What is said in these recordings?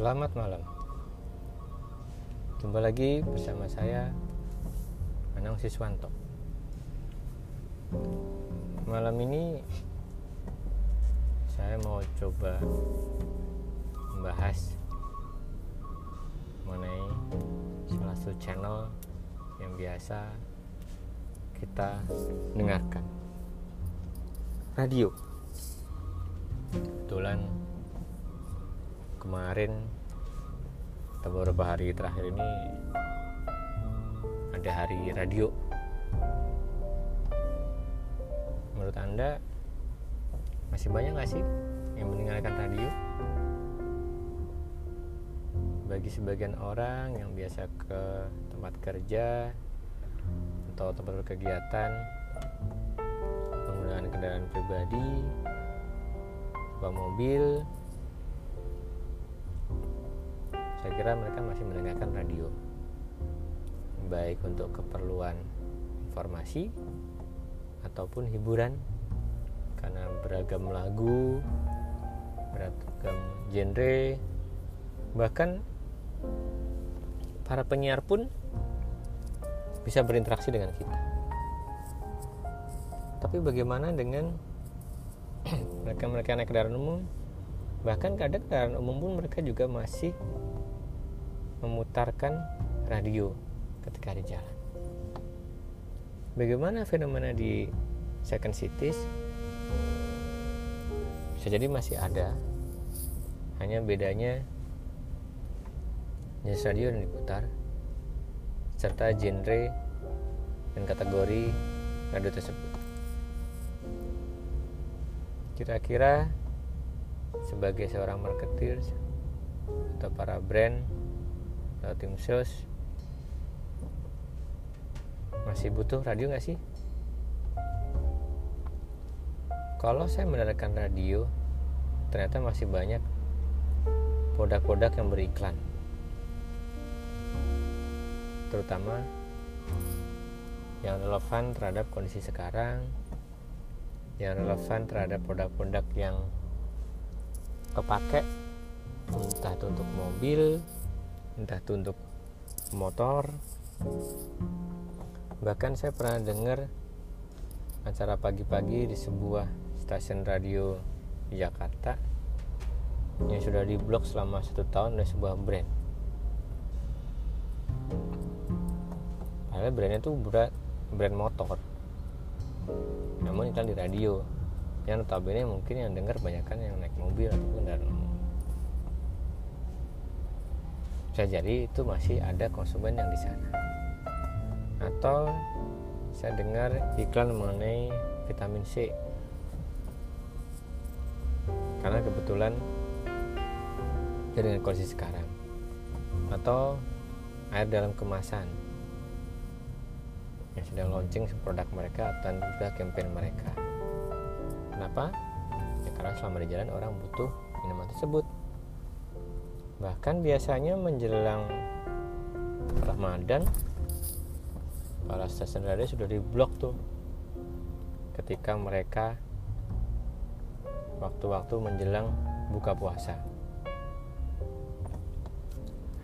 Selamat malam. Jumpa lagi bersama saya Anang Siswanto. Malam ini saya mau coba membahas mengenai salah satu channel yang biasa kita dengarkan. Radio. Kebetulan kemarin atau beberapa hari terakhir ini ada hari radio. Menurut anda masih banyak nggak sih yang mendengarkan radio? Bagi sebagian orang yang biasa ke tempat kerja atau tempat berkegiatan menggunakan kendaraan pribadi bawa mobil saya kira mereka masih mendengarkan radio. Baik untuk keperluan informasi ataupun hiburan. Karena beragam lagu beragam genre bahkan para penyiar pun bisa berinteraksi dengan kita. Tapi bagaimana dengan mereka-mereka naik kendaraan umum? Bahkan kadang kendaraan umum pun mereka juga masih memutarkan radio ketika di jalan. Bagaimana fenomena di second cities? Bisa jadi masih ada, hanya bedanya jenis radio yang diputar serta genre dan kategori radio tersebut. Kira-kira sebagai seorang marketer atau para brand tim sales masih butuh radio nggak sih? Kalau saya mendengarkan radio, ternyata masih banyak produk-produk yang beriklan, terutama yang relevan terhadap kondisi sekarang, yang relevan terhadap produk-produk yang kepake, entah itu untuk mobil, entah itu untuk motor. Bahkan saya pernah dengar acara pagi-pagi di sebuah stasiun radio di Jakarta yang sudah diblok selama satu tahun oleh sebuah brand. Padahal brandnya itu brand, brand motor. Namun iklan di radio. Yang notabene mungkin yang dengar banyak kan yang naik mobil atau kendaraan umum bisa jadi itu masih ada konsumen yang di sana. Atau saya dengar iklan mengenai vitamin C. Karena kebetulan dengan kondisi sekarang. Atau air dalam kemasan. Yang sedang launching produk mereka dan juga campaign mereka. Kenapa? Ya karena selama di jalan orang butuh minuman tersebut bahkan biasanya menjelang Ramadan para stasiun radio sudah diblok tuh. Ketika mereka waktu-waktu menjelang buka puasa.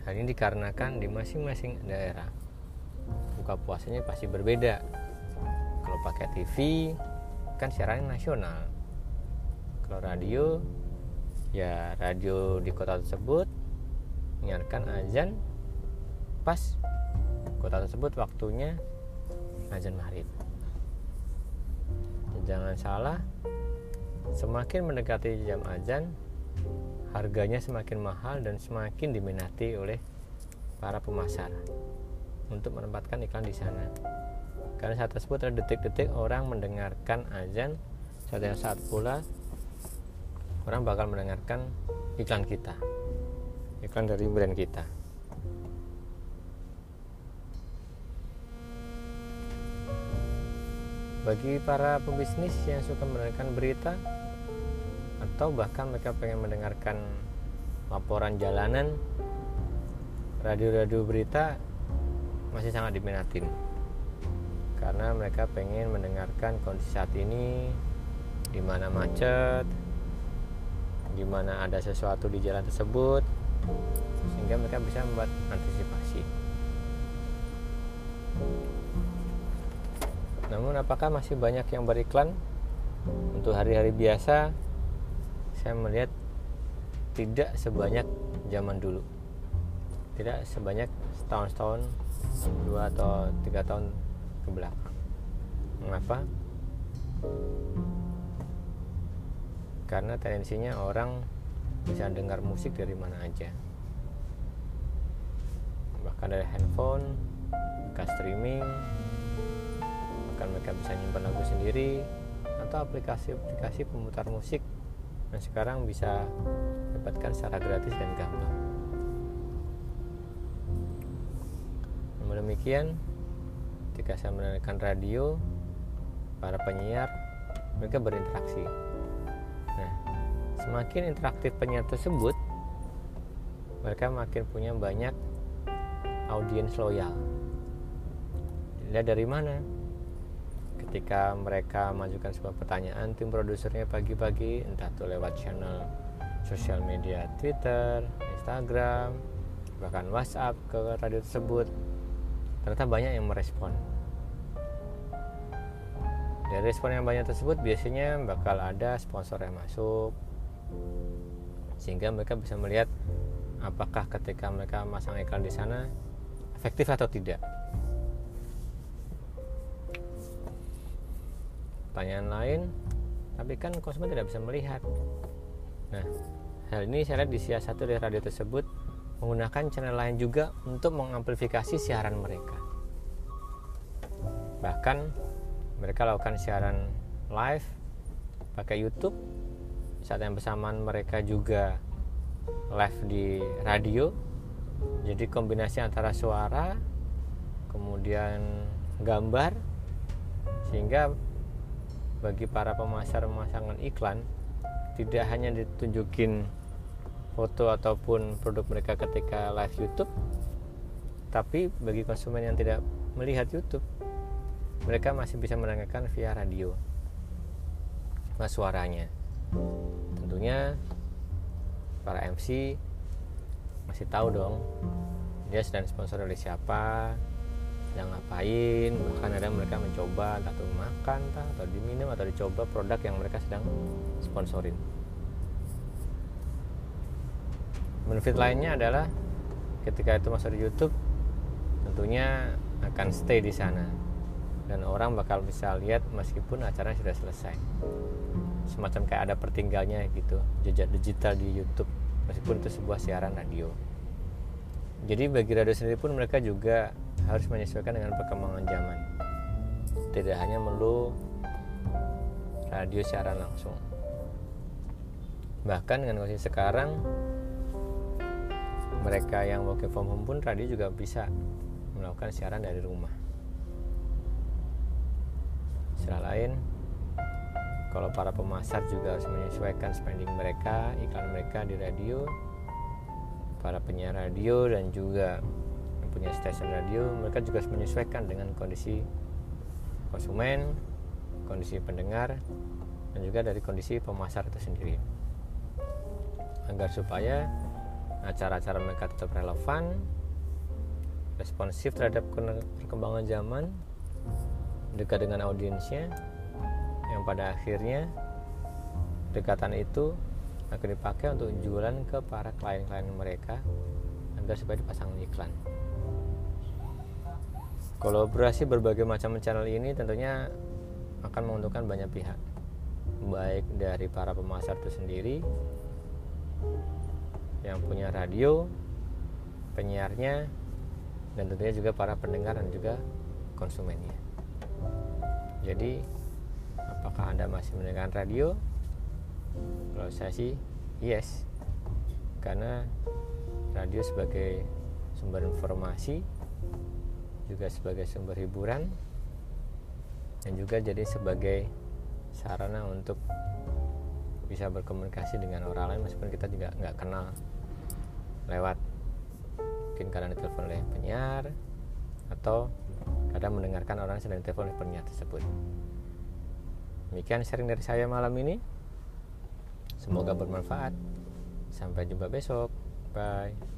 Hal ini dikarenakan di masing-masing daerah. Buka puasanya pasti berbeda. Kalau pakai TV kan siaran nasional. Kalau radio ya radio di kota tersebut menyiarkan azan pas kota tersebut waktunya azan maghrib. Jangan salah semakin mendekati jam azan harganya semakin mahal dan semakin diminati oleh para pemasar untuk menempatkan iklan di sana. Karena saat tersebut ada detik-detik orang mendengarkan azan saat yang saat pula orang bakal mendengarkan iklan kita iklan dari brand kita. Bagi para pebisnis yang suka mendengarkan berita atau bahkan mereka pengen mendengarkan laporan jalanan radio-radio berita masih sangat diminatin. Karena mereka pengen mendengarkan kondisi saat ini di mana macet di mana ada sesuatu di jalan tersebut sehingga mereka bisa membuat antisipasi. Namun apakah masih banyak yang beriklan? Untuk hari-hari biasa saya melihat tidak sebanyak zaman dulu. Tidak sebanyak setahun-setahun dua atau tiga tahun ke belakang. Mengapa? Karena tendensinya orang bisa dengar musik dari mana aja bahkan dari handphone ke streaming bahkan mereka bisa nyimpan lagu sendiri atau aplikasi-aplikasi pemutar musik yang sekarang bisa dapatkan secara gratis dan gampang. Namun demikian, ketika saya mendengarkan radio, para penyiar mereka berinteraksi. Semakin interaktif penyiar tersebut, mereka makin punya banyak audiens loyal. Dilihat dari mana? ketika mereka majukan sebuah pertanyaan tim produsernya pagi-pagi entah itu lewat channel sosial media Twitter, Instagram, bahkan WhatsApp ke radio tersebut ternyata banyak yang merespon dari respon yang banyak tersebut biasanya bakal ada sponsor yang masuk sehingga mereka bisa melihat apakah ketika mereka masang iklan di sana efektif atau tidak. Pertanyaan lain tapi kan konsumen tidak bisa melihat. Nah hal ini saya lihat di satu dari radio tersebut menggunakan channel lain juga untuk mengamplifikasi siaran mereka. Bahkan mereka lakukan siaran live pakai YouTube saat yang bersamaan mereka juga live di radio. Jadi kombinasi antara suara kemudian gambar sehingga bagi para pemasar pemasangan iklan tidak hanya ditunjukin foto ataupun produk mereka ketika live YouTube tapi bagi konsumen yang tidak melihat YouTube mereka masih bisa mendengarkan via radio nah, suaranya tentunya para MC masih tahu dong dia sedang sponsor oleh siapa sedang ngapain bahkan ada mereka mencoba entah itu makan entah, atau diminum atau dicoba produk yang mereka sedang sponsorin. Benefit lainnya adalah ketika itu masuk di YouTube tentunya akan stay di sana. Dan orang bakal bisa lihat meskipun acaranya sudah selesai semacam kayak ada pertinggalnya gitu jejak digital di YouTube meskipun itu sebuah siaran radio. Jadi bagi radio sendiri pun mereka juga harus menyesuaikan dengan perkembangan zaman. Tidak hanya melulu radio secara langsung. Bahkan dengan kondisi sekarang mereka yang working from home pun radio juga bisa melakukan siaran dari rumah. Secara lain kalau para pemasar juga harus menyesuaikan spending mereka iklan mereka di radio para penyiar radio dan juga punya stasiun radio mereka juga harus menyesuaikan dengan kondisi konsumen kondisi pendengar dan juga dari kondisi pemasar itu sendiri. Agar supaya acara-acara mereka tetap relevan responsif terhadap perkembangan zaman dekat dengan audiensnya yang pada akhirnya dekatan itu akan dipakai untuk jualan ke para klien-klien mereka agar supaya dipasang iklan. Kolaborasi berbagai macam channel ini tentunya akan menguntungkan banyak pihak, baik dari para pemasar itu sendiri, yang punya radio, penyiarnya, dan tentunya juga para pendengar dan juga konsumennya. Jadi, apakah Anda masih mendengarkan radio? Kalau saya sih, yes, karena radio sebagai sumber informasi juga sebagai sumber hiburan dan juga jadi sebagai sarana untuk bisa berkomunikasi dengan orang lain meskipun kita juga nggak kenal lewat mungkin karena ditelepon oleh penyiar atau kadang mendengarkan orang sedang ditelepon oleh penyiar tersebut demikian sharing dari saya malam ini. Semoga bermanfaat. Sampai jumpa besok. Bye